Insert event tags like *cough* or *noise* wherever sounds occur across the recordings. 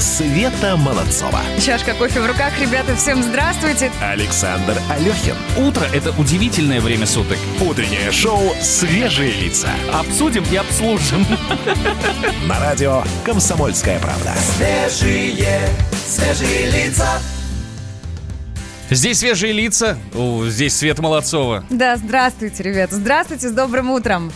Света Молодцова. Чашка кофе в руках. Ребята, всем здравствуйте. Александр Алехин. Утро – это удивительное время суток. Утреннее шоу «Свежие лица». Обсудим и обслужим. *laughs* На радио «Комсомольская правда». Свежие, свежие лица. Здесь свежие лица. Здесь Света Молодцова. Да, здравствуйте, ребята. Здравствуйте, с добрым утром.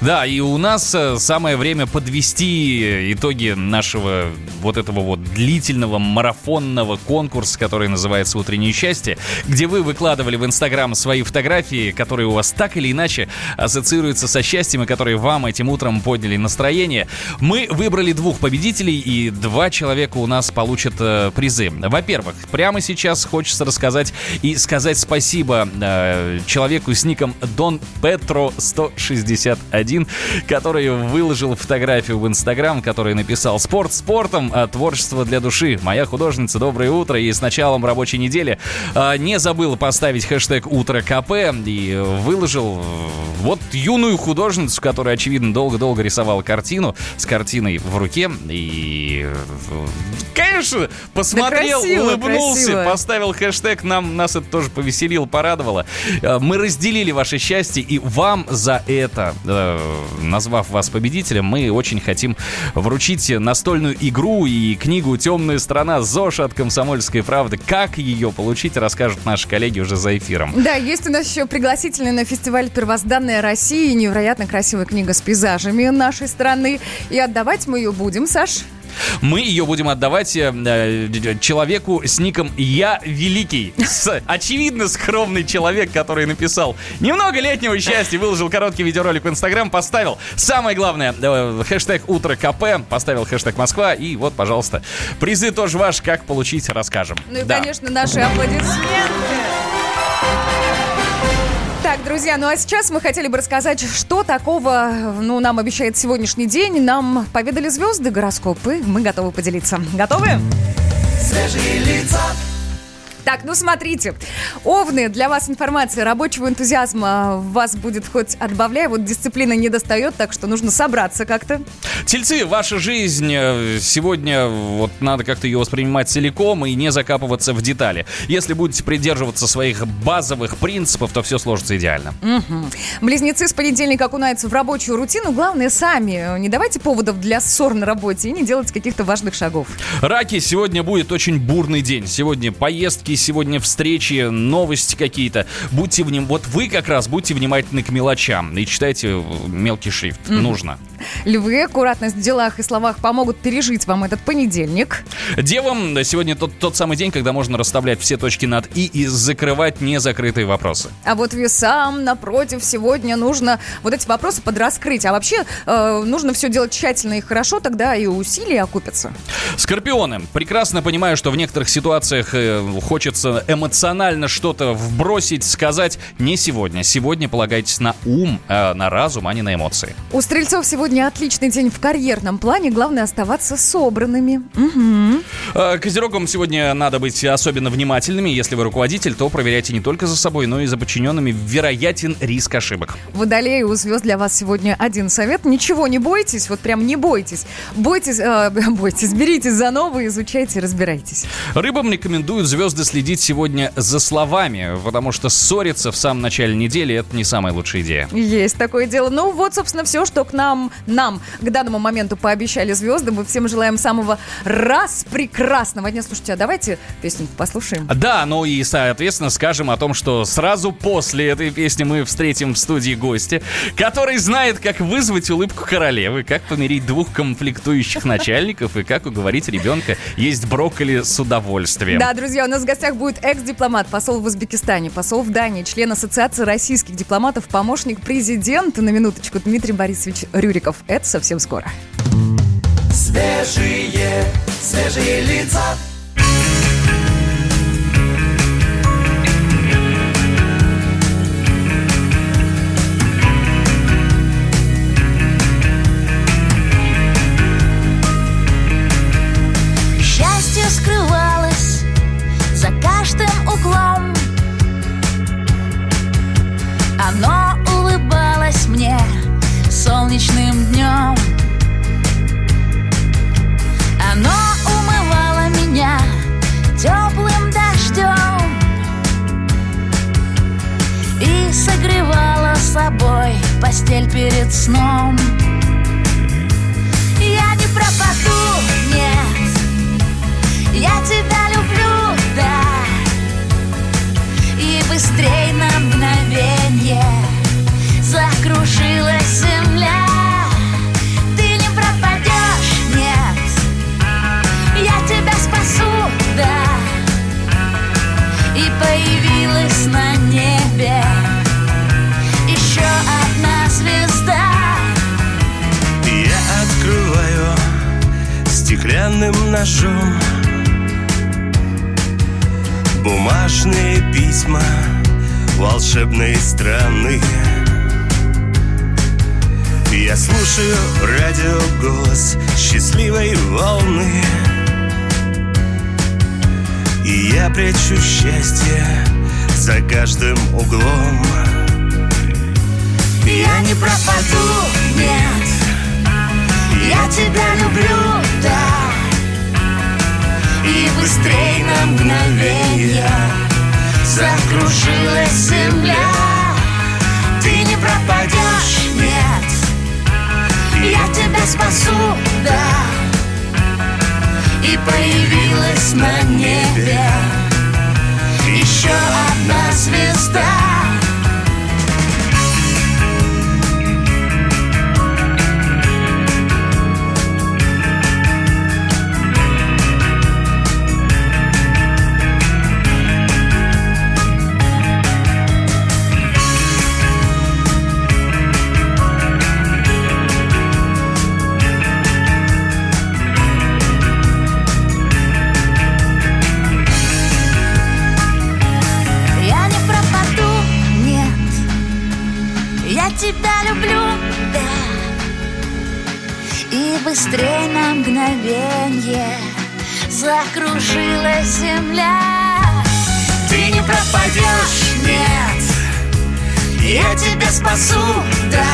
Да, и у нас э, самое время подвести итоги нашего вот этого вот длительного марафонного конкурса, который называется «Утреннее счастье», где вы выкладывали в Инстаграм свои фотографии, которые у вас так или иначе ассоциируются со счастьем и которые вам этим утром подняли настроение. Мы выбрали двух победителей, и два человека у нас получат э, призы. Во-первых, прямо сейчас хочется рассказать и сказать спасибо э, человеку с ником Дон Петро 161 который выложил фотографию в Инстаграм, который написал «Спорт спортом, а творчество для души». Моя художница, доброе утро и с началом рабочей недели. А, не забыл поставить хэштег «Утро КП» и выложил вот юную художницу, которая, очевидно, долго-долго рисовала картину с картиной в руке. И, конечно, посмотрел, Да красиво, улыбнулся, красиво. поставил хэштег. Нам, нас это тоже повеселило, порадовало. Э, Мы разделили ваше счастье, и вам за это, э, назвав вас победителем, мы очень хотим вручить настольную игру и книгу «Темная сторона» ЗОЖ от «Комсомольской правды». Как ее получить, расскажут наши коллеги уже за эфиром. Да, есть у нас еще пригласительный на фестиваль «Первозданная Россия». Невероятно красивая книга с пейзажами нашей страны. И отдавать мы ее будем, Саш. Мы ее будем отдавать э, э, человеку с ником «Я Великий». С, очевидно, скромный человек, который написал «Немного летнего счастья», выложил короткий видеоролик в Инстаграм, поставил самое главное, э, хэштег «Утро КП», поставил хэштег «Москва», и вот, пожалуйста, призы тоже ваши, как получить, расскажем. Ну и, Да. конечно, наши аплодисменты. Так, друзья, ну а сейчас мы хотели бы рассказать, что такого, ну, нам обещает сегодняшний день. Нам поведали звезды гороскопы. Мы готовы поделиться. Готовы? Свежие лица. Так, ну смотрите. Овны, для вас информация. Рабочего энтузиазма вас будет хоть отбавляй. Вот дисциплина не достает, так что нужно собраться как-то. Тельцы, ваша жизнь э, сегодня, вот надо как-то ее воспринимать целиком и не закапываться в детали. Если будете придерживаться своих базовых принципов, то все сложится идеально. Близнецы с понедельника окунаются в рабочую рутину. Главное, сами не давайте поводов для ссор на работе и не делайте каких-то важных шагов. Раки, сегодня будет очень бурный день. Сегодня поездки, сегодня встречи, новости какие-то. Будьте вним... Вот вы как раз будьте внимательны к мелочам и читайте э, мелкий шрифт. Нужно. Львы, аккуратность в делах и словах помогут пережить вам этот понедельник. Девам сегодня тот, тот самый день, когда можно расставлять все точки над «и» и закрывать незакрытые вопросы. А вот весам, напротив, сегодня нужно вот эти вопросы подраскрыть. А вообще э, нужно все делать тщательно и хорошо, тогда и усилия окупятся. Скорпионы. Прекрасно понимаю, что в некоторых ситуациях э, хочется эмоционально что-то вбросить, сказать. Не сегодня. Сегодня полагайтесь на ум, э, на разум, а не на эмоции. У стрельцов сегодня отличный день в карьерном плане. Главное оставаться собранными. Э, Козерогам сегодня надо быть особенно внимательными. Если вы руководитель, то проверяйте не только за собой, но и за подчиненными. Вероятен риск ошибок. Водолеи, у звезд для вас сегодня один совет. Ничего не бойтесь, вот прям не бойтесь. Бойтесь, э, *laughs* бойтесь, беритесь за новое, изучайте, разбирайтесь. Рыбам рекомендуют звезды следить сегодня за словами, потому что ссориться в самом начале недели это не самая лучшая идея. Есть такое дело. Ну вот, собственно, все, что к нам, нам к данному моменту пообещали звезды. Мы всем желаем самого раз прекрасного дня. Слушайте, а давайте песню послушаем. Да, ну и, соответственно, скажем о том, что сразу после этой песни мы встретим в студии гостя, который знает, как вызвать улыбку королевы, как помирить двух конфликтующих начальников и как уговорить ребенка есть брокколи с удовольствием. Да, друзья, у нас в гостях будет экс-дипломат, посол в Узбекистане, посол в Дании, член Ассоциации российских дипломатов, помощник президента, на минуточку, Дмитрий Борисович Рюриков. Это совсем скоро. Свежие, свежие лица. Оно улыбалось мне солнечным днем. Оно умывало меня теплым дождем И согревало собой постель перед сном. Я не пропаду. Звезда Я спасу, да.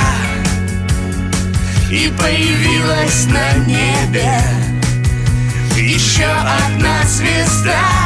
И появилась на небе Еще одна звезда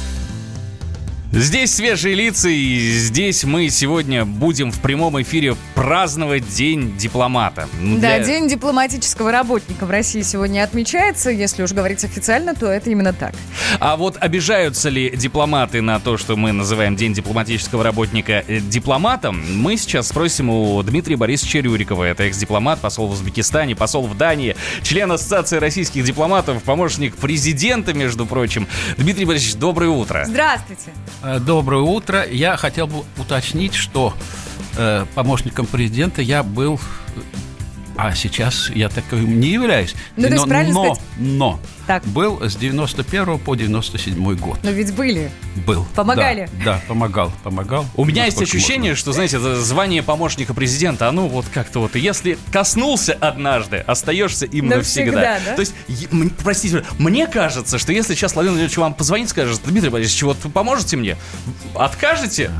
Здесь свежие лица, и здесь мы сегодня будем в прямом эфире праздновать День дипломата. Ну, Да, для- День дипломатического работника в России сегодня отмечается. Если уж говорить официально, то это именно так. А вот обижаются ли дипломаты на то, что мы называем День дипломатического работника э, дипломатом, мы сейчас спросим у Дмитрия Борисовича Рюрикова. Это экс-дипломат, посол в Узбекистане, посол в Дании, член Ассоциации российских дипломатов, помощник президента, между прочим. Дмитрий Борисович, доброе утро. Здравствуйте. Э, Доброе утро. Я хотел бы уточнить, что э, помощником президента я был, а сейчас я таковым не являюсь. Ну, то есть но, правильно но, сказать- но Так. был с 91 по 97 год. Но ведь были. Был. Помогали? Да, да, помогал, помогал. У меня есть ощущение, можно. что, знаете, это звание помощника президента, оно вот как-то вот, если коснулся однажды, остаешься им навсегда. Навсегда, да? То есть, простите, мне кажется, что если сейчас Владимир Владимирович вам позвонит, скажет, Дмитрий Борисович, вот вы поможете мне? Откажете?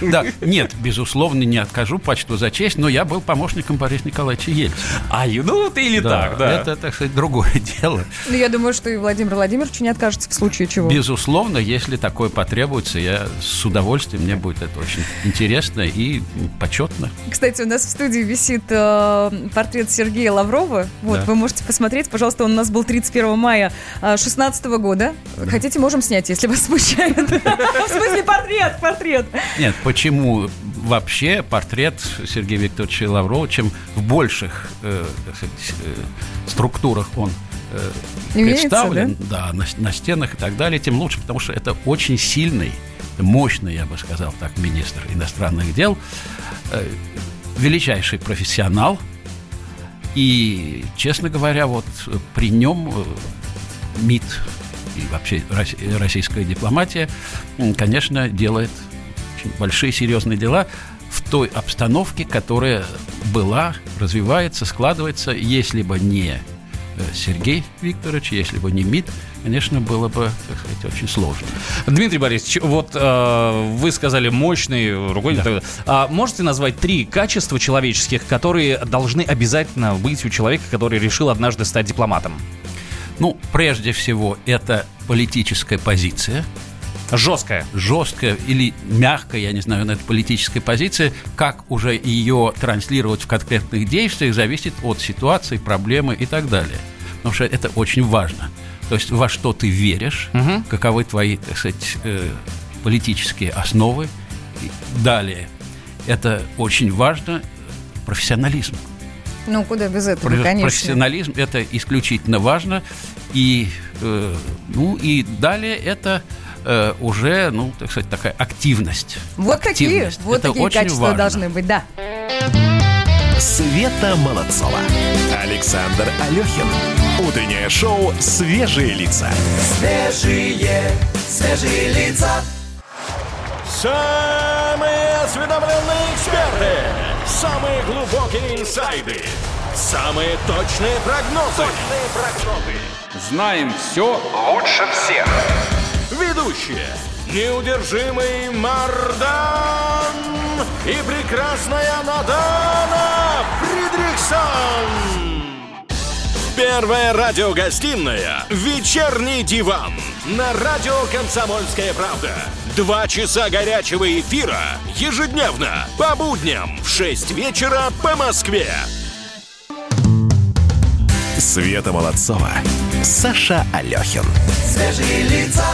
Да, нет, безусловно, не откажу почту за честь, но я был помощником Бориса Николаевича Ельцина. А, ну вот или так, да. Это, так сказать, другое *laughs* дело. Ну, я думаю, что и Владимир Владимирович не откажется в случае чего. Безусловно, если такое потребуется, я с удовольствием, мне будет это очень интересно и почетно. Кстати, у нас в студии висит э, портрет Сергея Лаврова. Вот, Да. вы можете посмотреть. Пожалуйста, он у нас был 31 мая 2016 года. Хотите, можем снять, если вас смущает. *laughs* В смысле, портрет, портрет. Нет, почему вообще портрет Сергея Викторовича Лаврова, чем в больших э, э, структурах он э, представлен, да, на, на стенах и так далее, тем лучше, потому что это очень сильный, мощный, я бы сказал так, министр иностранных дел, э, величайший профессионал. И, честно говоря, вот э, при нем э, МИД и вообще российская дипломатия, конечно, делает очень большие серьезные дела в той обстановке, которая была, развивается, складывается, если бы не э, Сергей Викторович, если бы не МИД, конечно, было бы, так сказать, очень сложно. Дмитрий Борисович, вот э, вы сказали мощный руководитель. Да. А можете назвать три качества человеческих, которые должны обязательно быть у человека, который решил однажды стать дипломатом? Ну, прежде всего, это политическая позиция. Жесткая. Жесткая или мягкая, я не знаю, на это политическая позиция, как уже ее транслировать в конкретных действиях, зависит от ситуации, проблемы и так далее. Потому что это очень важно. То есть во что ты веришь, угу. каковы твои, так сказать, э, политические основы. Далее, это очень важно, профессионализм. Ну, куда без этого, Про- конечно. Профессионализм – это исключительно важно. И, э, ну, и далее это э, уже, ну, так сказать, такая активность. Вот активность. такие, вот это такие качества важно. должны быть, да. Света Молодцова. Александр Алехин. Утреннее шоу «Свежие лица». Свежие, свежие лица. Самые осведомленные эксперты. Самые глубокие инсайды. Самые точные прогнозы. Точные прогнозы. Знаем все лучше всех. Ведущие. Неудержимый Мардан и прекрасная Надана Фридрихсон. Первая радиогостинная «Вечерний диван» на радио «Комсомольская правда». Два часа горячего эфира ежедневно по будням в 6 вечера по Москве. Света Молодцова, Саша Алехин. Свежие лица.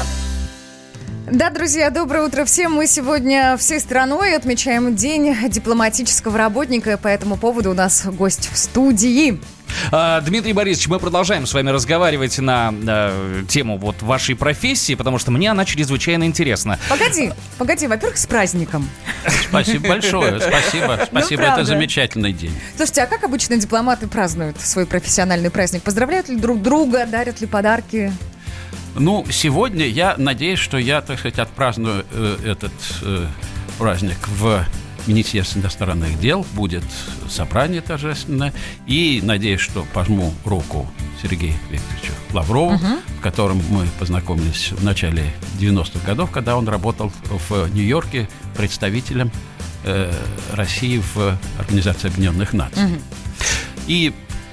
Да, друзья, доброе утро всем. Мы сегодня всей страной отмечаем День дипломатического работника, и по этому поводу у нас гость в студии. А, Дмитрий Борисович, мы продолжаем с вами разговаривать на э, тему вот вашей профессии, потому что мне она чрезвычайно интересна. Погоди, погоди, во-первых, с праздником. Спасибо большое, спасибо, *laughs* спасибо, ну, это замечательный день. Слушайте, а как обычно дипломаты празднуют свой профессиональный праздник? Поздравляют ли друг друга, дарят ли подарки? Ну, сегодня я надеюсь, что я, так сказать, отпраздную э, этот э, праздник в Министерстве иностранных дел будет собрание торжественное. И надеюсь, что пожму руку Сергею Викторовичу Лаврову, угу. в котором мы познакомились в начале 90-х годов, когда он работал в Нью-Йорке представителем э, России в Организации Объединенных Наций. Угу. И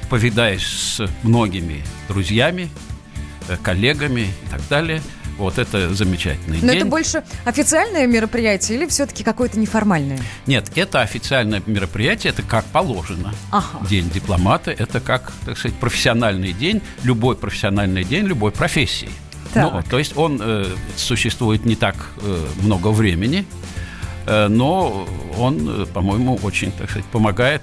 повидаясь с многими друзьями, коллегами и так далее – вот это замечательный Но день. это больше официальное мероприятие или все-таки какое-то неформальное? Нет, это официальное мероприятие, это как положено. Ага. День дипломата, это как, так сказать, профессиональный день, любой профессиональный день любой профессии. Так. Ну, то есть он э, существует не так э, много времени, э, но он, э, по-моему, очень, так сказать, помогает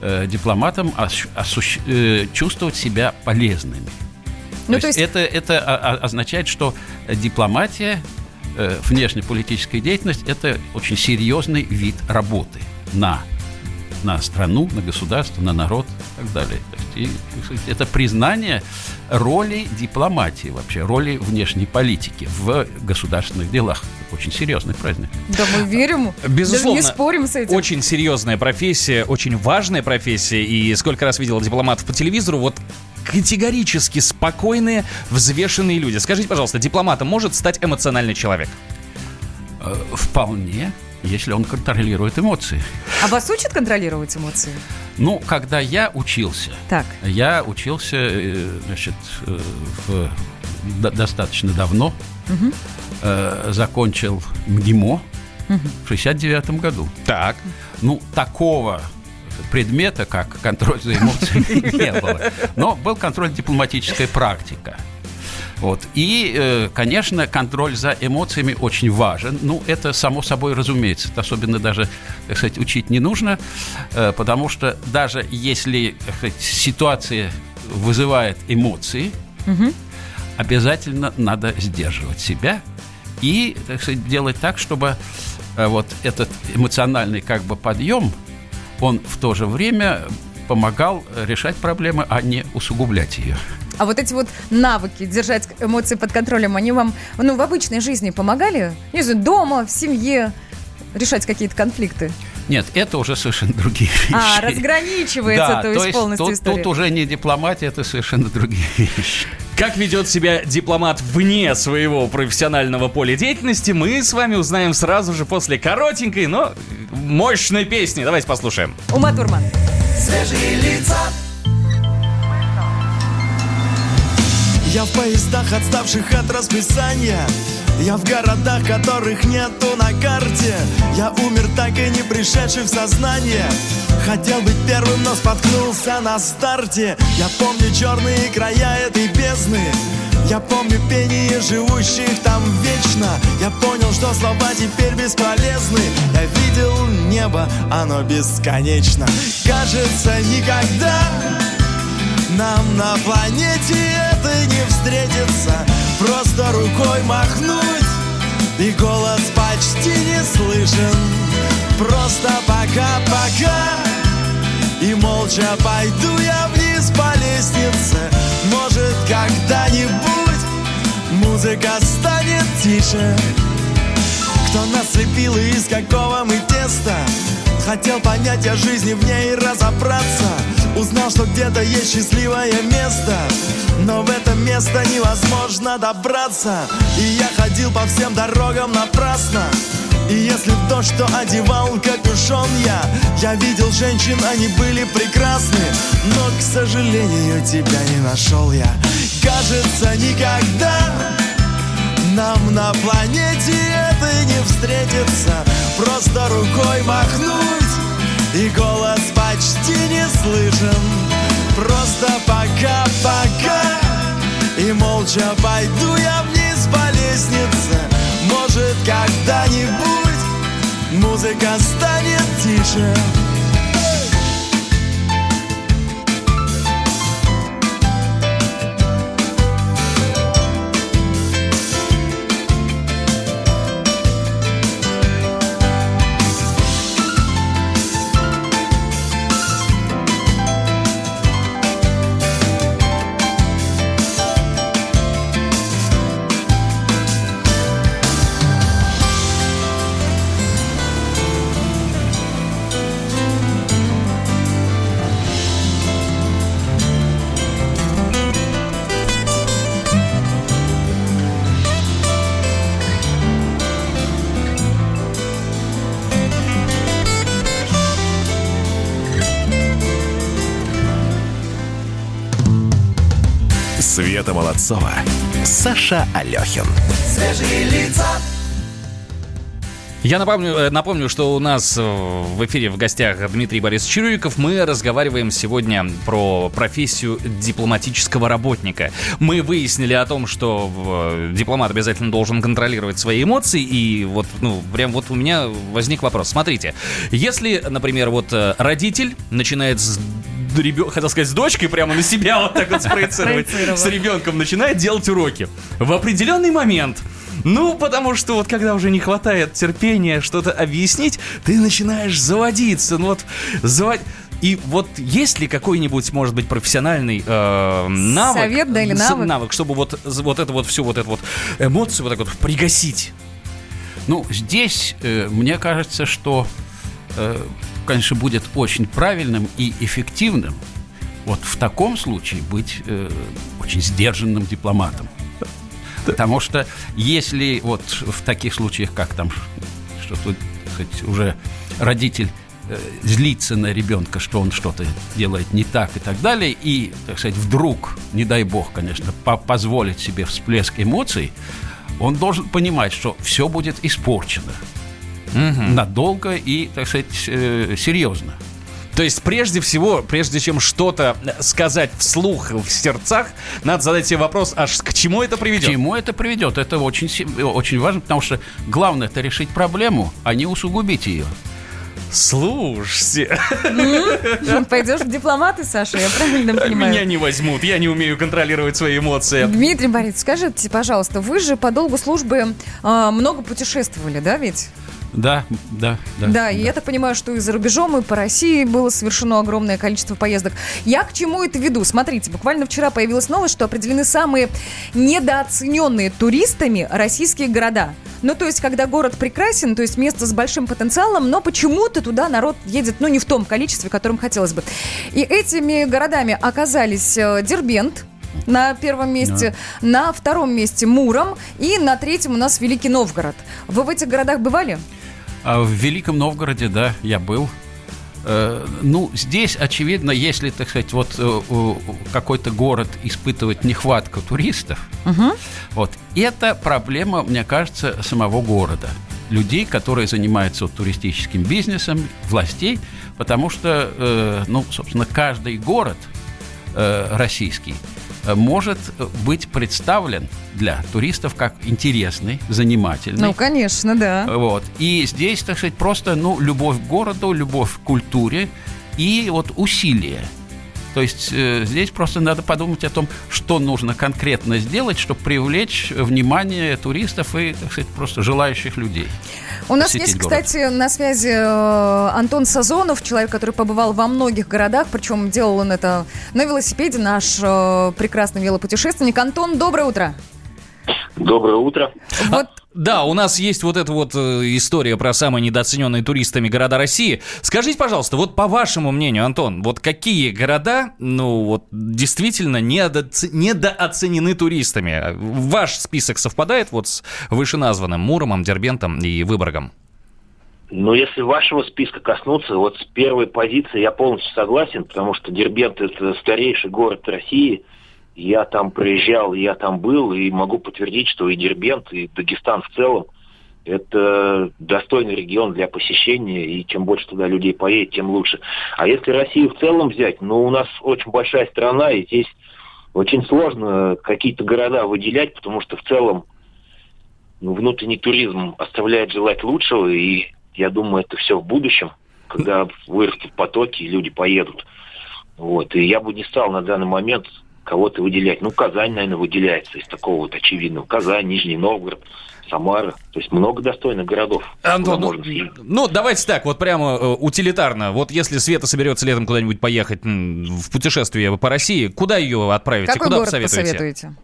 э, дипломатам осущ- э, чувствовать себя полезными. Ну, то, то есть, это, это означает, что дипломатия, э, внешнеполитическая деятельность – это очень серьезный вид работы на на страну, на государство, на народ и так далее. То есть, и, это признание роли дипломатии вообще, роли внешней политики в государственных делах. Очень серьезный праздник. Да, мы верим. Безусловно. Даже не спорим с этим. Очень серьезная профессия, очень важная профессия. И сколько раз видел дипломатов по телевизору, вот категорически спокойные, взвешенные люди. Скажите, пожалуйста, дипломатом может стать эмоциональный человек? Э, вполне, если он контролирует эмоции. А вас учат контролировать эмоции? Ну, когда я учился, так. я учился, э, значит, э, в, достаточно давно, угу. закончил МГИМО угу. в 69 году. Так. Ну, такого предмета, как контроль за эмоциями, *laughs* не было. Но был контроль дипломатическая практика. Вот. И, э, конечно, контроль за эмоциями очень важен. Ну, это само собой разумеется. Это особенно даже, так сказать, учить не нужно, э, потому что даже если сказать, ситуация вызывает эмоции, угу. обязательно надо сдерживать себя и, так сказать, делать так, чтобы э, вот этот эмоциональный как бы подъем – он в то же время помогал решать проблемы, а не усугублять ее. А вот эти вот навыки держать эмоции под контролем, они вам, ну, в обычной жизни помогали? Не знаю, дома, в семье решать какие-то конфликты? Нет, это уже совершенно другие *laughs* вещи. А, разграничивается, да, то есть, то есть полностью тут, история. тут уже не дипломатия, это совершенно другие *laughs* вещи. Как ведет себя дипломат вне своего профессионального поля деятельности, мы с вами узнаем сразу же после коротенькой, но мощной песни. Давайте послушаем. Ума Турман. Свежие лица Я в поездах, отставших от расписания Я в городах, которых нету на карте. Я умер, так и не пришедший в сознание. Хотел быть первым, но споткнулся на старте. Я помню черные края этой бездны. Я помню пение живущих там вечно. Я понял, что слова теперь бесполезны. Я видел небо, оно бесконечно. Кажется, никогда нам на планете это не встретится Просто рукой махнуть И голос почти не слышен. Просто пока-пока И молча пойду я вниз по лестнице. Может когда-нибудь Музыка станет тише. Кто нас слепил и из какого мы теста? Хотел понять о жизни в ней и разобраться. Узнал, что где-то есть счастливое место. Но в это место невозможно добраться. И я ходил по всем дорогам напрасно. И если в то, что одевал капюшон я. Я видел женщин, они были прекрасны. Но, к сожалению, тебя не нашел я. Кажется, никогда нам на планете это не встретится. Просто рукой махнуть И голос почти не слышен. Просто пока-пока И молча пойду я вниз по лестнице. Может когда-нибудь Музыка станет тише Молодцова, Саша Алехин. Свежие лица Я напомню, э, напомню, что у нас в эфире в гостях Дмитрий Борис Чирюиков. Мы разговариваем сегодня про профессию дипломатического работника. Мы выяснили о том, что э, дипломат обязательно должен контролировать свои эмоции. И вот, ну, прям вот у меня возник вопрос. Смотрите, если, например, вот э, родитель начинает с ребен... хотел сказать, с дочкой прямо на себя вот так вот *laughs* спроецировать, с ребенком начинает делать уроки. В определенный момент ну, потому что вот когда уже не хватает терпения что-то объяснить, ты начинаешь заводиться. Ну вот, завод... И вот есть ли какой-нибудь, может быть, профессиональный э, навык? Совет, да, или с- навык? чтобы вот, вот это вот всю вот эту вот эмоцию вот так вот пригасить. Ну, здесь э, мне кажется, что, э, конечно, будет очень правильным и эффективным вот в таком случае быть э, очень сдержанным дипломатом. Потому что если вот в таких случаях, как там, что тут, сказать, уже родитель э, злится на ребенка, что он что-то делает не так и так далее, и, так сказать, вдруг, не дай бог, конечно, по- позволить себе всплеск эмоций, он должен понимать, что все будет испорчено надолго и, так сказать, э, серьезно. То есть, прежде всего, прежде чем что-то сказать вслух в сердцах, надо задать себе вопрос, аж к чему это К приведет? чему это приведет? Это очень, си- очень важно, потому что главное это решить проблему, а не усугубить ее. Слушайте, Пойдешь в дипломаты, Саша, я правильно понимаю? меня не возьмут, я не умею контролировать свои эмоции. Дмитрий Борисович, скажите, пожалуйста, вы же по долгу службы а, много путешествовали, да, ведь? Да, да, да. Да, и я так понимаю, что и за рубежом, и по России было совершено огромное количество поездок. Я к чему это веду? Смотрите, буквально вчера появилась новость, что определены самые недооцененные туристами российские города. Ну, то есть, когда город прекрасен, то есть место с большим потенциалом, но почему-то туда народ едет, ну, не в том количестве, которым хотелось бы. И этими городами оказались э, Дербент, на первом месте, да. на втором месте Муром и на третьем у нас Великий Новгород. Вы в этих городах бывали? А в Великом Новгороде, да, я был. Э, ну, здесь, очевидно, если, так сказать, вот э, какой-то город испытывает нехватку туристов, угу. вот, это проблема, мне кажется, самого города. Людей, которые занимаются вот, туристическим бизнесом, властей, потому что, э, ну, собственно, каждый город российский может быть представлен для туристов как интересный, занимательный. Ну, конечно, да. Вот. И здесь, так сказать, просто ну, любовь к городу, любовь к культуре и вот усилия. То есть э, здесь просто надо подумать о том, что нужно конкретно сделать, чтобы привлечь внимание туристов и, так сказать, просто желающих людей. У нас есть, город. кстати, на связи э, Антон Сазонов, человек, который побывал во многих городах, причем делал он это на велосипеде, наш э, прекрасный велопутешественник. Антон, доброе утро. Доброе утро. Вот да, у нас есть вот эта вот э, история про самые недооцененные туристами города России. Скажите, пожалуйста, вот по вашему мнению, Антон, вот какие города, ну вот действительно недооц... недооценены туристами? Ваш список совпадает вот с вышеназванным Муромом, Дербентом и Выборгом? Ну, если вашего списка коснуться, вот с первой позиции я полностью согласен, потому что Дербент – это старейший город России – я там проезжал, я там был, и могу подтвердить, что и Дербент, и Дагестан в целом – это достойный регион для посещения, и чем больше туда людей поедет, тем лучше. А если Россию в целом взять, ну, у нас очень большая страна, и здесь очень сложно какие-то города выделять, потому что в целом ну, внутренний туризм оставляет желать лучшего, и я думаю, это все в будущем, когда вырастут потоки, и люди поедут. Вот. И я бы не стал на данный момент кого-то выделять. Ну, Казань, наверное, выделяется из такого вот очевидного. Казань, Нижний Новгород, Самара. То есть много достойных городов. Антон, ну, ну, давайте так, вот прямо э, утилитарно. Вот если Света соберется летом куда-нибудь поехать в путешествие по России, куда ее отправить? Какой куда город посоветуете? посоветуете?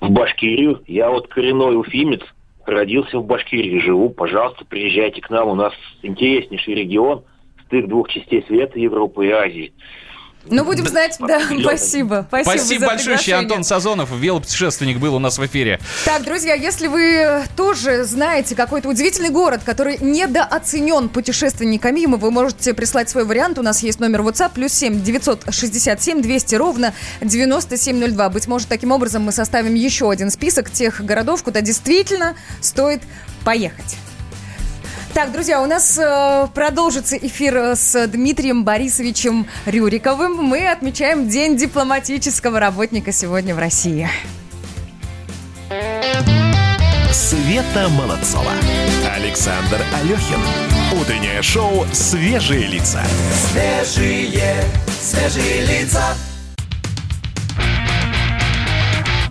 В Башкирию. Я вот коренной уфимец, родился в Башкирии, живу. Пожалуйста, приезжайте к нам. У нас интереснейший регион, стык двух частей света, Европы и Азии. Ну, будем знать, да, спасибо. Спасибо, спасибо большое, Антон Сазонов, велопутешественник, был у нас в эфире. Так, друзья, если вы тоже знаете какой-то удивительный город, который недооценен путешественниками, вы можете прислать свой вариант. У нас есть номер WhatsApp, плюс 7 967 200 ровно 9702. Быть может, таким образом мы составим еще один список тех городов, куда действительно стоит поехать. Так, друзья, у нас э, продолжится эфир э, с Дмитрием Борисовичем Рюриковым. Мы отмечаем День дипломатического работника сегодня в России. Света Молодцова. Александр Алехин. Утреннее шоу «Свежие лица». Свежие, свежие лица.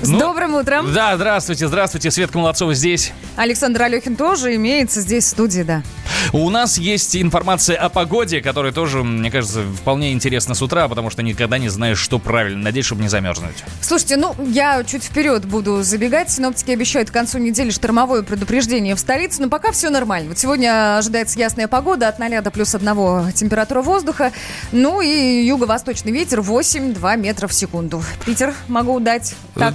С ну, добрым утром. Да, здравствуйте, здравствуйте. Светка Молодцова здесь. Александр Алехин тоже имеется здесь в студии, да. У нас есть информация о погоде, которая тоже, мне кажется, вполне интересна с утра, потому что никогда не знаешь, что правильно. Надеюсь, чтобы не замерзнуть. Слушайте, ну, я чуть вперед буду забегать. Синоптики обещают к концу недели штормовое предупреждение в столице, но пока все нормально. Вот сегодня ожидается ясная погода от 0 до плюс 1 температура воздуха. Ну и юго-восточный ветер 8-2 метра в секунду. Питер могу дать так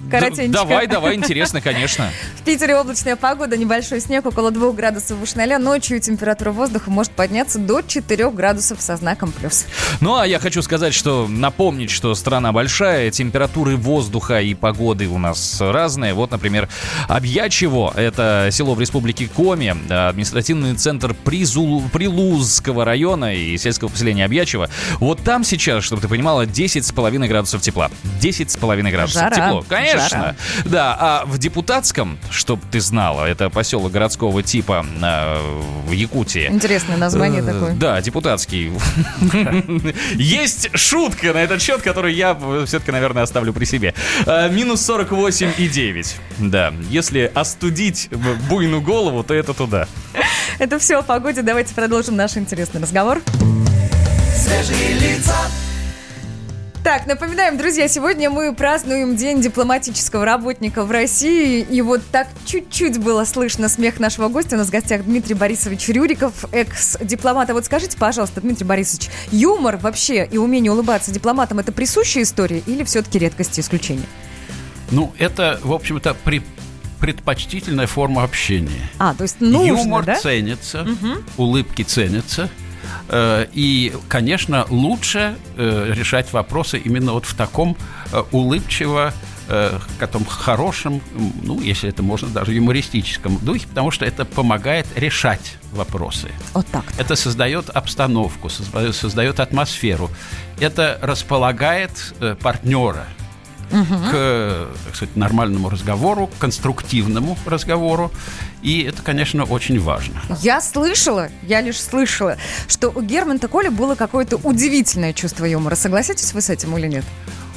коротенько. Давай, давай, интересно, конечно. *laughs* В Питере облачная погода, небольшой снег, около 2 градусов выше 0. Ночью температура воздуха может подняться до 4 градусов со знаком плюс. Ну, а я хочу сказать, что напомнить, что страна большая, температуры воздуха и погоды у нас разные. Вот, например, Обьячево, это село в республике Коми, административный центр Призул, Прилузского района и сельского поселения Обьячево. Вот там сейчас, чтобы ты понимала, 10,5 градусов тепла. 10,5 градусов Жара. тепло. Конечно. Жара. Да, а в депутатском, чтобы ты знала, это поселок городского типа э, в Якутии. Интересное название э, такое. Да, депутатский. *laughs* Есть шутка на этот счет, который я все-таки, наверное, оставлю при себе. Э, минус 48,9. Да, если остудить буйную голову, то это туда. Это все о погоде. Давайте продолжим наш интересный разговор. Свежие лица. Так, напоминаем, друзья, сегодня мы празднуем День дипломатического работника в России. И вот так чуть-чуть было слышно смех нашего гостя. У нас в гостях Дмитрий Борисович Рюриков, экс-дипломат. А вот скажите, пожалуйста, Дмитрий Борисович, юмор вообще и умение улыбаться дипломатам – это присущая история или все-таки редкость и исключение? Ну, это, в общем-то, при предпочтительная форма общения. А, то есть нужно, Юмор да? ценится, угу. улыбки ценятся. Э, и, конечно, лучше э, решать вопросы именно вот в таком э, улыбчиво котором хорошем, ну, если это можно, даже юмористическом духе, потому что это помогает решать вопросы. Вот так. Это создает обстановку, создает атмосферу. Это располагает партнера – угу. к, так сказать, нормальному разговору, конструктивному разговору. И это, конечно, очень важно. Я слышала, я лишь слышала, что у Германта Коли было какое-то удивительное чувство юмора. Согласитесь вы с этим или нет?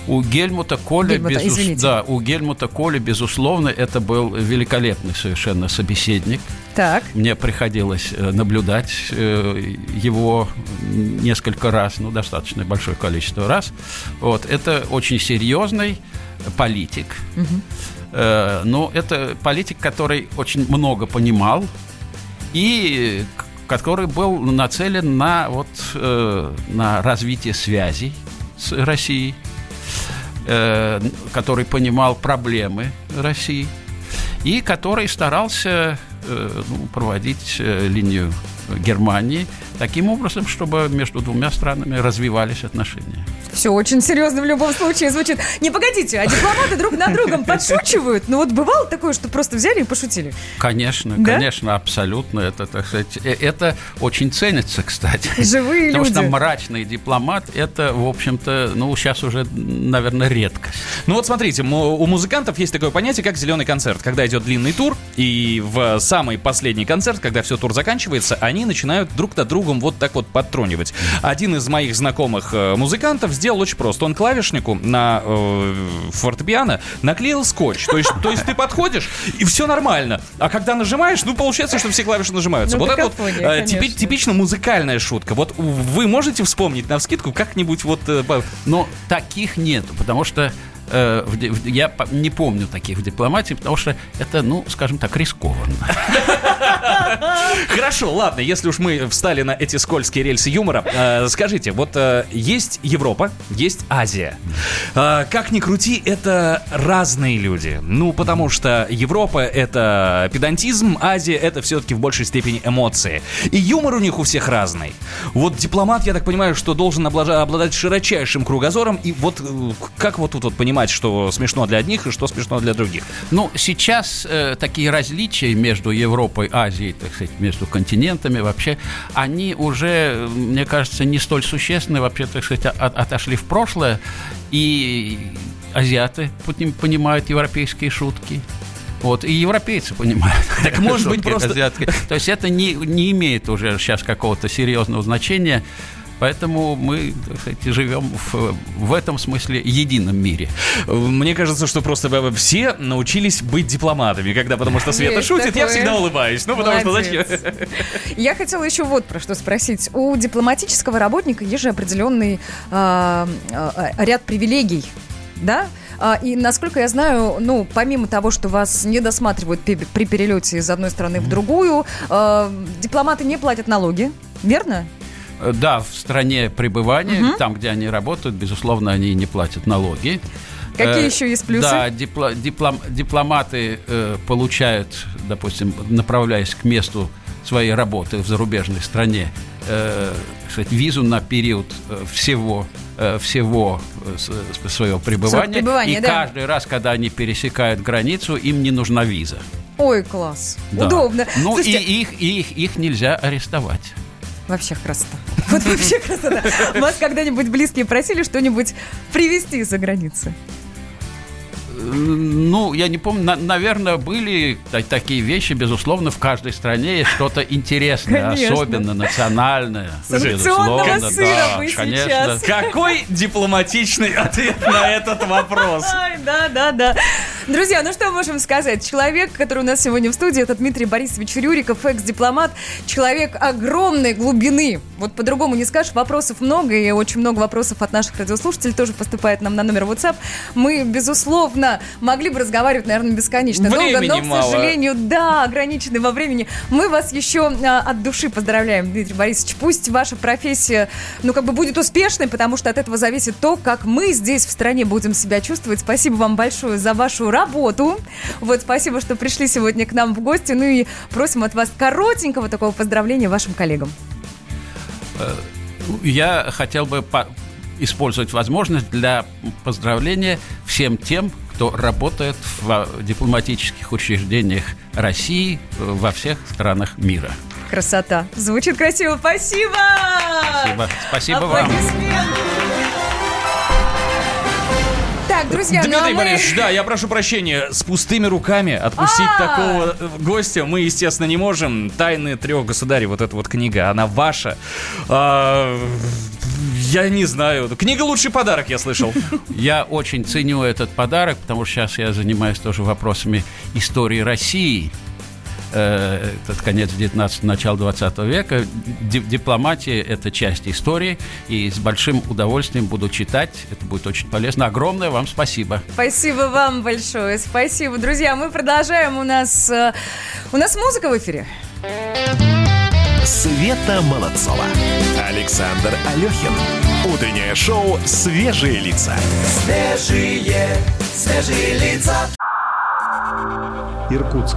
У Гельмута Коля, Гельмута, безус... да, у Гельмута Коля, безусловно, это был великолепный совершенно собеседник. Так. Мне приходилось э, наблюдать э, его несколько раз, ну, достаточно большое количество раз. Вот, это очень серьезный политик. Угу. Но это политик, который очень много понимал и который был нацелен на, вот, на развитие связей с Россией который понимал проблемы России и который старался ну, проводить э, линию Германии таким образом, чтобы между двумя странами развивались отношения. Все очень серьезно в любом случае звучит. Не, погодите, а дипломаты друг над другом *laughs* подшучивают? Ну вот бывало такое, что просто взяли и пошутили? Конечно, да? конечно, абсолютно. Это, так сказать, э, это очень ценится, кстати. *laughs* Живые Потому люди. что мрачный дипломат, это, в общем-то, ну, сейчас уже, наверное, редкость. Ну вот смотрите, у музыкантов есть такое понятие, как зеленый концерт. Когда идет длинный тур, и в самый последний концерт, когда все тур заканчивается, они начинают друг над другом вот так вот подтрунивать. Один из моих знакомых э, музыкантов сделал очень просто. Он клавишнику на э, фортепиано наклеил скотч. То есть, то есть ты подходишь, и все нормально. А когда нажимаешь, ну, получается, что все клавиши нажимаются. Ну, вот это вот э, типи, типично музыкальная шутка. Вот вы можете вспомнить на вскидку как-нибудь вот... Э, Но таких нет, потому что э, я не помню таких в дипломатии, потому что это, ну, скажем так, рискованно. Хорошо, ладно, если уж мы встали на эти скользкие рельсы юмора, э, скажите, вот э, есть Европа, есть Азия. Как ни крути, это разные люди. Ну, потому что Европа — это педантизм, Азия — это все-таки в большей степени эмоции. И юмор у них у всех разный. Вот дипломат, я так понимаю, что должен обладать широчайшим кругозором, и вот как вот тут вот понимать, что смешно для одних и что смешно для других? Ну, сейчас э, такие различия между Европой, Азией, так сказать, между континентами вообще, они уже, мне кажется, не столь существенны, вообще, так сказать, от, отошли в прошлое, и азиаты понимают европейские шутки, вот, и европейцы понимают. *laughs* Так может быть просто... Азиатские. То есть это не, не имеет уже сейчас какого-то серьезного значения. Поэтому мы так сказать, живем в, в этом смысле едином мире. Мне кажется, что просто все научились быть дипломатами, когда потому что Света Есть шутит, я такое. всегда улыбаюсь. Ну, потому что зачем? Молодец. Я хотела еще вот про что спросить. У дипломатического работника есть же определенный а, ряд привилегий, да? А, И насколько я знаю, ну, помимо того, что вас не досматривают при, перелете из одной страны в другую, а, дипломаты не платят налоги, верно? Э, Да, в стране пребывания, Мгм. там, где они работают, безусловно, они не платят налоги. Какие Э, еще есть плюсы? Да, дипло- диплом- дипломаты э, получают, допустим, направляясь к месту своей работы в зарубежной стране, э, сказать, визу на период э, всего всего своего пребывания. пребывания, и да. каждый раз, когда они пересекают границу, им не нужна виза. Ой, класс. Да. Удобно. Ну Слушайте, и их, и их, их нельзя арестовать. Вообще красота. *laughs* Вот вообще красота. Вас когда-нибудь близкие просили что-нибудь привезти за границу? Ну, я не помню, на- наверное, были та- такие вещи, безусловно, в каждой стране есть что-то интересное, Конечно. особенно национальное. Безусловно, сыра да, конечно. сейчас. Какой дипломатичный ответ на этот вопрос? Ай, да, да, да. Друзья, ну что можем сказать? Человек, который у нас сегодня в студии, это Дмитрий Борисович Рюриков, экс-дипломат, человек огромной глубины. Вот по-другому не скажешь, вопросов много, и очень много вопросов от наших радиослушателей тоже поступает нам на номер WhatsApp. Мы, безусловно, могли бы разговаривать, наверное, бесконечно долго, Времени но, к мало. сожалению, да, ограничены во времени. Мы вас еще а, от души поздравляем, Дмитрий Борисович. Пусть ваша профессия, ну, как бы будет успешной, потому что от этого зависит то, как мы здесь в стране будем себя чувствовать. Спасибо вам большое за вашу работу. Вот, спасибо, что пришли сегодня к нам в гости. Ну и просим от вас коротенького такого поздравления вашим коллегам. Я хотел бы по- использовать возможность для поздравления всем тем, кто работает в а, дипломатических учреждениях России э, во всех странах мира. Красота. Звучит красиво. Спасибо! Спасибо, Спасибо вам. Так, друзья, ну а Дмитрий мы... Борисович, да, я прошу прощения, с пустыми руками отпустить А! такого гостя мы, естественно, не можем. «Тайны трех государей», вот эта вот книга, она ваша. А, я не знаю. Книга «Лучший подарок», я слышал. *laughs* Я очень ценю этот подарок, потому что сейчас я занимаюсь тоже вопросами истории России. Э, Это конец 19 начало 20 века. Ди- дипломатия – это часть истории. И с большим удовольствием буду читать. Это будет очень полезно. Огромное вам спасибо. Спасибо вам большое, спасибо. Друзья, мы продолжаем. У нас, э, у нас музыка в эфире. Света Молодцова. Александр Алехин. Утреннее шоу «Свежие лица». Свежие, свежие лица. Иркутск.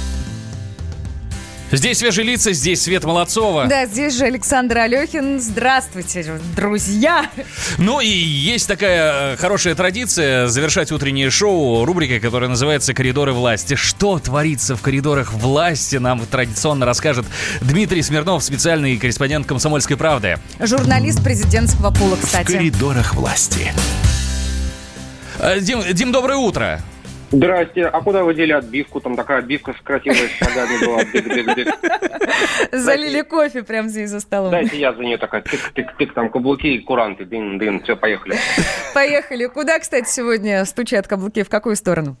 Здесь «Свежие лица», здесь Свет Молодцова. Да, здесь же Александр Алехин. Здравствуйте, друзья. Ну и есть такая э, хорошая традиция завершать утреннее шоу рубрикой, которая называется «Коридоры власти». Что творится в коридорах власти, нам традиционно расскажет Дмитрий Смирнов, специальный корреспондент «Комсомольской правды». Журналист президентского пула, В кстати. коридорах власти. Э, Дим, Дим, доброе утро. Здрасте, а куда вы дели отбивку? Там такая отбивка с красивой шагами была. Бег-бег-бег. *laughs* Залили кофе прямо здесь за столом. Дайте я за нее такая тык-тык-тык, там каблуки и куранты, дын-дын, все, поехали. *laughs* Поехали. Куда, кстати, сегодня стучат каблуки? В какую сторону?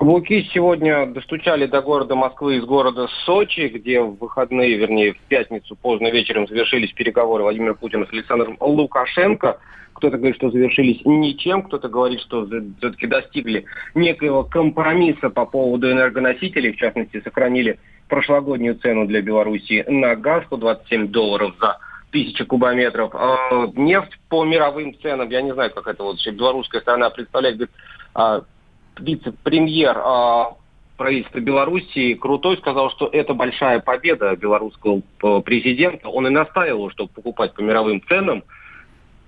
Каблуки сегодня достучали до города Москвы из города Сочи, где в выходные, вернее, в пятницу поздно вечером завершились переговоры Владимира Путина с Александром Лукашенко. Кто-то говорит, что завершились ничем, кто-то говорит, что все-таки достигли некоего компромисса по поводу энергоносителей, в частности, сохранили прошлогоднюю цену для Беларуси на газ 127 долларов за тысяча кубометров. А, нефть по мировым ценам, я не знаю, как это вот белорусская страна представляет, говорит, а, вице-премьер а, правительства Белоруссии Крутой сказал, что это большая победа белорусского э, президента. Он и настаивал, чтобы покупать по мировым ценам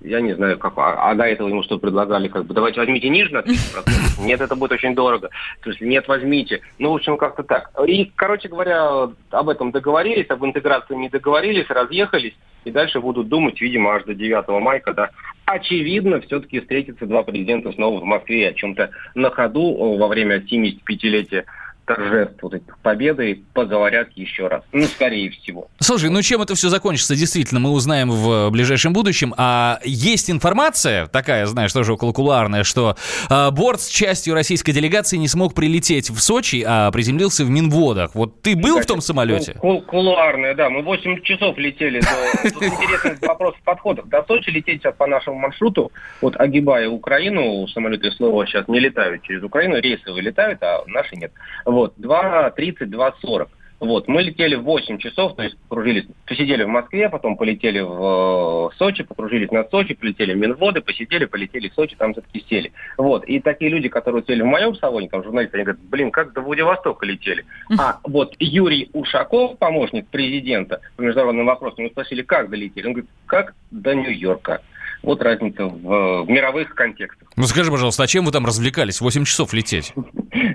я не знаю, как, а, а до этого ему что предлагали, как бы, давайте возьмите ниже на 30%. Нет, это будет очень дорого. То есть, нет, возьмите. Ну, в общем, как-то так. И, короче говоря, об этом договорились, об интеграции не договорились, разъехались, и дальше будут думать, видимо, аж до 9 мая, когда, очевидно, все-таки встретятся два президента снова в Москве о чем-то на ходу во время 75-летия торжеств вот этих победы поговорят еще раз. Ну, скорее всего. Слушай, ну чем это все закончится, действительно, мы узнаем в ближайшем будущем. А есть информация, такая, знаешь, тоже околокуларная, что а, борт с частью российской делегации не смог прилететь в Сочи, а приземлился в Минводах. Вот ты был Кстати, в том самолете? Кул кулуарная, да. Мы 8 часов летели. Тут *laughs* интересный вопрос подходов. До Сочи лететь сейчас по нашему маршруту, вот огибая Украину, самолеты СЛО сейчас не летают через Украину, рейсы вылетают, а наши нет. Вот, 2.30, 2.40. Вот, мы летели в 8 часов, то есть покружились, посидели в Москве, потом полетели в э, Сочи, покружились над Сочи, полетели в Минводы, посидели, полетели в Сочи, там все-таки сели. Вот, и такие люди, которые сели в моем салоне, там журналисты, они говорят, блин, как до Владивостока летели. А вот Юрий Ушаков, помощник президента по международным вопросам, мы спросили, как долетели? Он говорит, как до Нью-Йорка. Вот разница в, в мировых контекстах. Ну скажи, пожалуйста, а чем вы там развлекались? 8 часов лететь?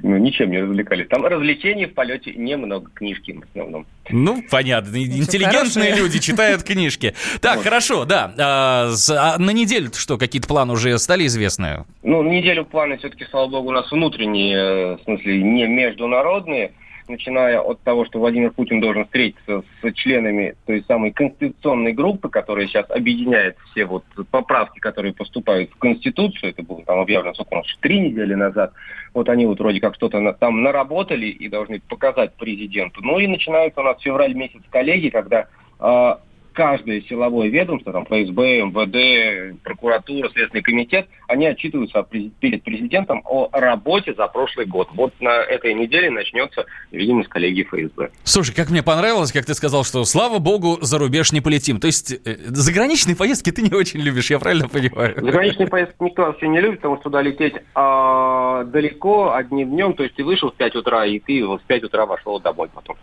Ну, ничем не развлекались. Там развлечений в полете немного, книжки в основном. Ну, понятно. Интеллигентные люди читают книжки. Так, хорошо, да. А, а на неделю что, какие-то планы уже стали известны? Ну, неделю планы все-таки, слава богу, у нас внутренние, э, в смысле, не международные начиная от того, что Владимир Путин должен встретиться с членами той самой конституционной группы, которая сейчас объединяет все вот поправки, которые поступают в Конституцию, это было там объявлено, сколько у нас, три недели назад, вот они вот вроде как что-то там наработали и должны показать президенту. Ну и начинается у нас февраль месяц коллеги, когда а, каждое силовое ведомство, там, ФСБ, МВД, прокуратура, Следственный комитет, они отчитываются перед президентом о работе за прошлый год. Вот на этой неделе начнется, видимо, с коллеги ФСБ. Слушай, как мне понравилось, как ты сказал, что, слава богу, за рубеж не полетим. То есть э, заграничные поездки ты не очень любишь, я правильно понимаю? Заграничные поездки никто вообще не любит, потому что туда лететь а, далеко, одним днем, то есть ты вышел в 5 утра, и ты вот в 5 утра вошел домой потом.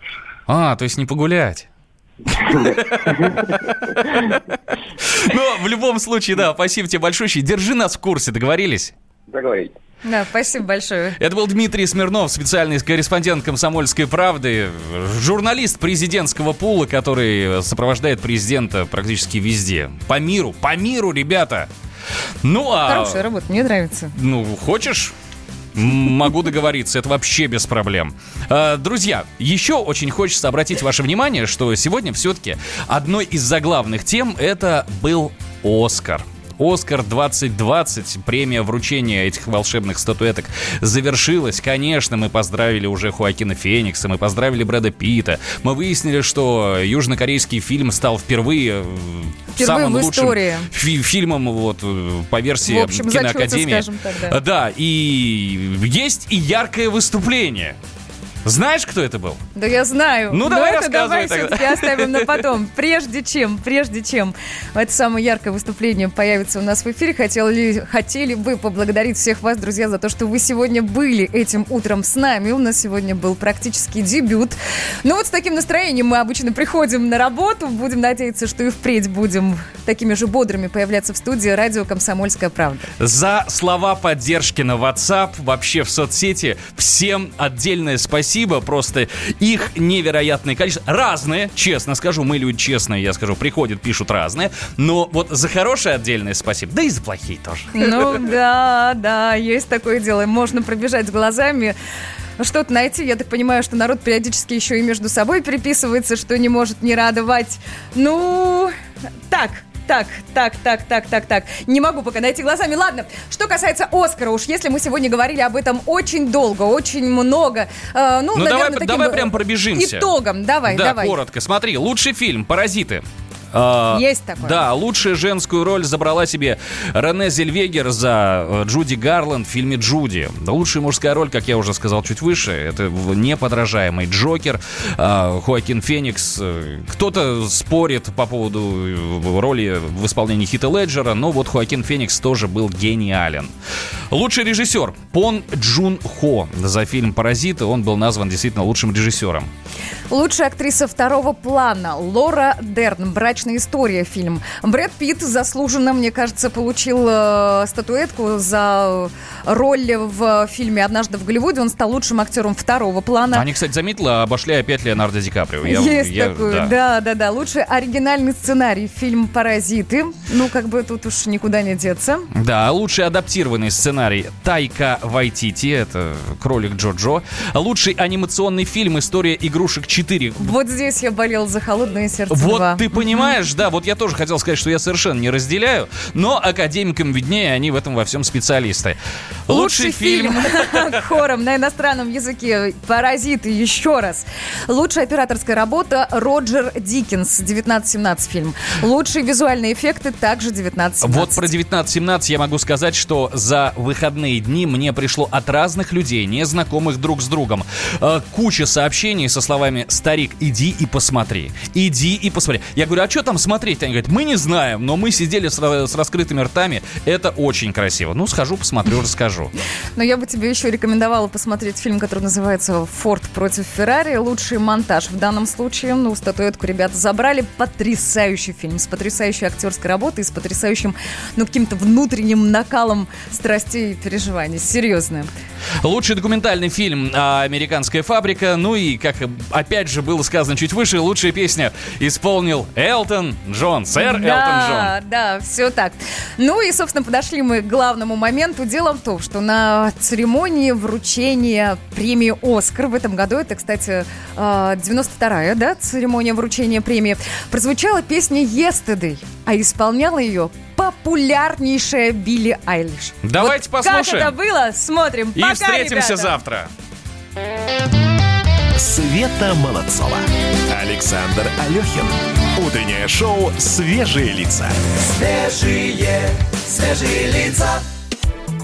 А, то есть не погулять. Но в любом случае, да, спасибо тебе большое. Держи нас в курсе, договорились? Договорились. Да, спасибо большое. Это был Дмитрий Смирнов, специальный корреспондент «Комсомольской правды», журналист президентского пула, который сопровождает президента практически везде. По миру, по миру, ребята! Ну, а... Хорошая работа, мне нравится. Ну, хочешь? Могу договориться, это вообще без проблем. А, друзья, еще очень хочется обратить ваше внимание, что сегодня все-таки одной из заглавных тем это был Оскар. Оскар 2020, премия вручения этих волшебных статуэток завершилась. Конечно, мы поздравили уже Хуакина Феникса, мы поздравили Брэда Питта. Мы выяснили, что южнокорейский фильм стал впервые, э, впервые самым лучшим фи- фильмом вот, э, по версии в общем, киноакадемии. Зачеты. Да, и есть и яркое выступление. Знаешь, кто это был? Да я знаю. Ну, давай Но это давай все-таки оставим на потом. *laughs* Прежде чем, прежде чем это самое яркое выступление появится у нас в эфире, хотели, хотели бы поблагодарить всех вас, друзья, за то, что вы сегодня были этим утром с нами. У нас сегодня был практически дебют. Ну вот с таким настроением мы обычно приходим на работу. Будем надеяться, что и впредь будем такими же бодрыми появляться в студии радио «Комсомольская правда». За слова поддержки на WhatsApp, вообще в соцсети, всем отдельное спасибо спасибо, просто их невероятное количество. Разные, честно скажу, мы люди честные, я скажу, приходят, пишут разные, но вот за хорошее отдельное спасибо, да и за плохие тоже. Ну да, да, есть такое дело, можно пробежать глазами что-то найти. Я так понимаю, что народ периодически еще и между собой переписывается, что не может не радовать. Ну, так, так, так, так, так, так, так. Не могу пока найти глазами. Ладно, что касается Оскара, уж если мы сегодня говорили об этом очень долго, очень много. Э, ну, ну наверное, давай, таким давай прям пробежимся. Итогом, давай, да, давай. коротко. Смотри, лучший фильм «Паразиты». А, Есть такое. Да, лучшую женскую роль забрала себе Рене Зельвегер за э, Джуди Гарланд в фильме «Джуди». Лучшая мужская роль, как я уже сказал чуть выше, это неподражаемый Джокер, а, Хоакин Феникс. Э, Кто-то спорит по поводу э, роли в исполнении Хита Леджера, но вот Хоакин Феникс тоже был гениален. Лучший режиссер Пон Джун Хо за фильм «Паразиты». Он был назван действительно лучшим режиссером. Лучшая актриса второго плана Лора Дерн. «Брачная история» фильм. Брэд Питт заслуженно, мне кажется, получил э, статуэтку за роль в фильме «Однажды в Голливуде». Он стал лучшим актером второго плана. Они, кстати, заметила, обошли опять Леонардо Ди Каприо. Я- Есть я- такой, да. да. да, да, Лучший оригинальный сценарий фильм «Паразиты». Ну, как бы тут уж никуда не деться. Да, лучший адаптированный сценарий Тайка Вайтити, это кролик Джо-Джо. Лучший анимационный фильм «История игрушек 4». Вот здесь я болел за «Холодное сердце Вот 2». ты понимаешь, да, вот я тоже хотел сказать, что я совершенно не разделяю, но академикам виднее, они в этом во всем специалисты. Лучший фильм *laughs* хором на иностранном языке «Паразиты» еще раз. Лучшая операторская работа Роджер Диккенс 1917 фильм. Лучшие визуальные эффекты также 1917. Вот про 1917 я могу сказать, что за выходные дни мне пришло от разных людей, незнакомых друг с другом, э, куча сообщений со словами «Старик, иди и посмотри, иди и посмотри». Я говорю, а что там смотреть? Они говорят, мы не знаем, но мы сидели с, с раскрытыми ртами, это очень красиво. Ну, схожу, посмотрю, расскажу. Но я бы тебе еще рекомендовала посмотреть фильм, который называется «Форд против Феррари». Лучший монтаж в данном случае. Ну, статуэтку ребята забрали. Потрясающий фильм с потрясающей актерской работой, с потрясающим, ну, каким-то внутренним накалом страстей и переживаний. Серьезно. Лучший документальный фильм а, «Американская фабрика». Ну и, как опять же было сказано чуть выше, лучшая песня исполнил Элтон Джон, сэр Элтон Джон. Да, да, все так. Ну и, собственно, подошли мы к главному моменту. Дело в том, что на церемонии вручения премии «Оскар» в этом году, это, кстати, э, 92-я, да, церемония вручения премии, прозвучала песня «Yesterday», а исполняла ее популярнейшая Билли Айлиш. Давайте Вот послушаем. Как это было? Смотрим. И Пока, встретимся ребята. завтра. Света Молодцова. Александр Алехин. Утреннее шоу «Свежие лица». Свежие, свежие лица.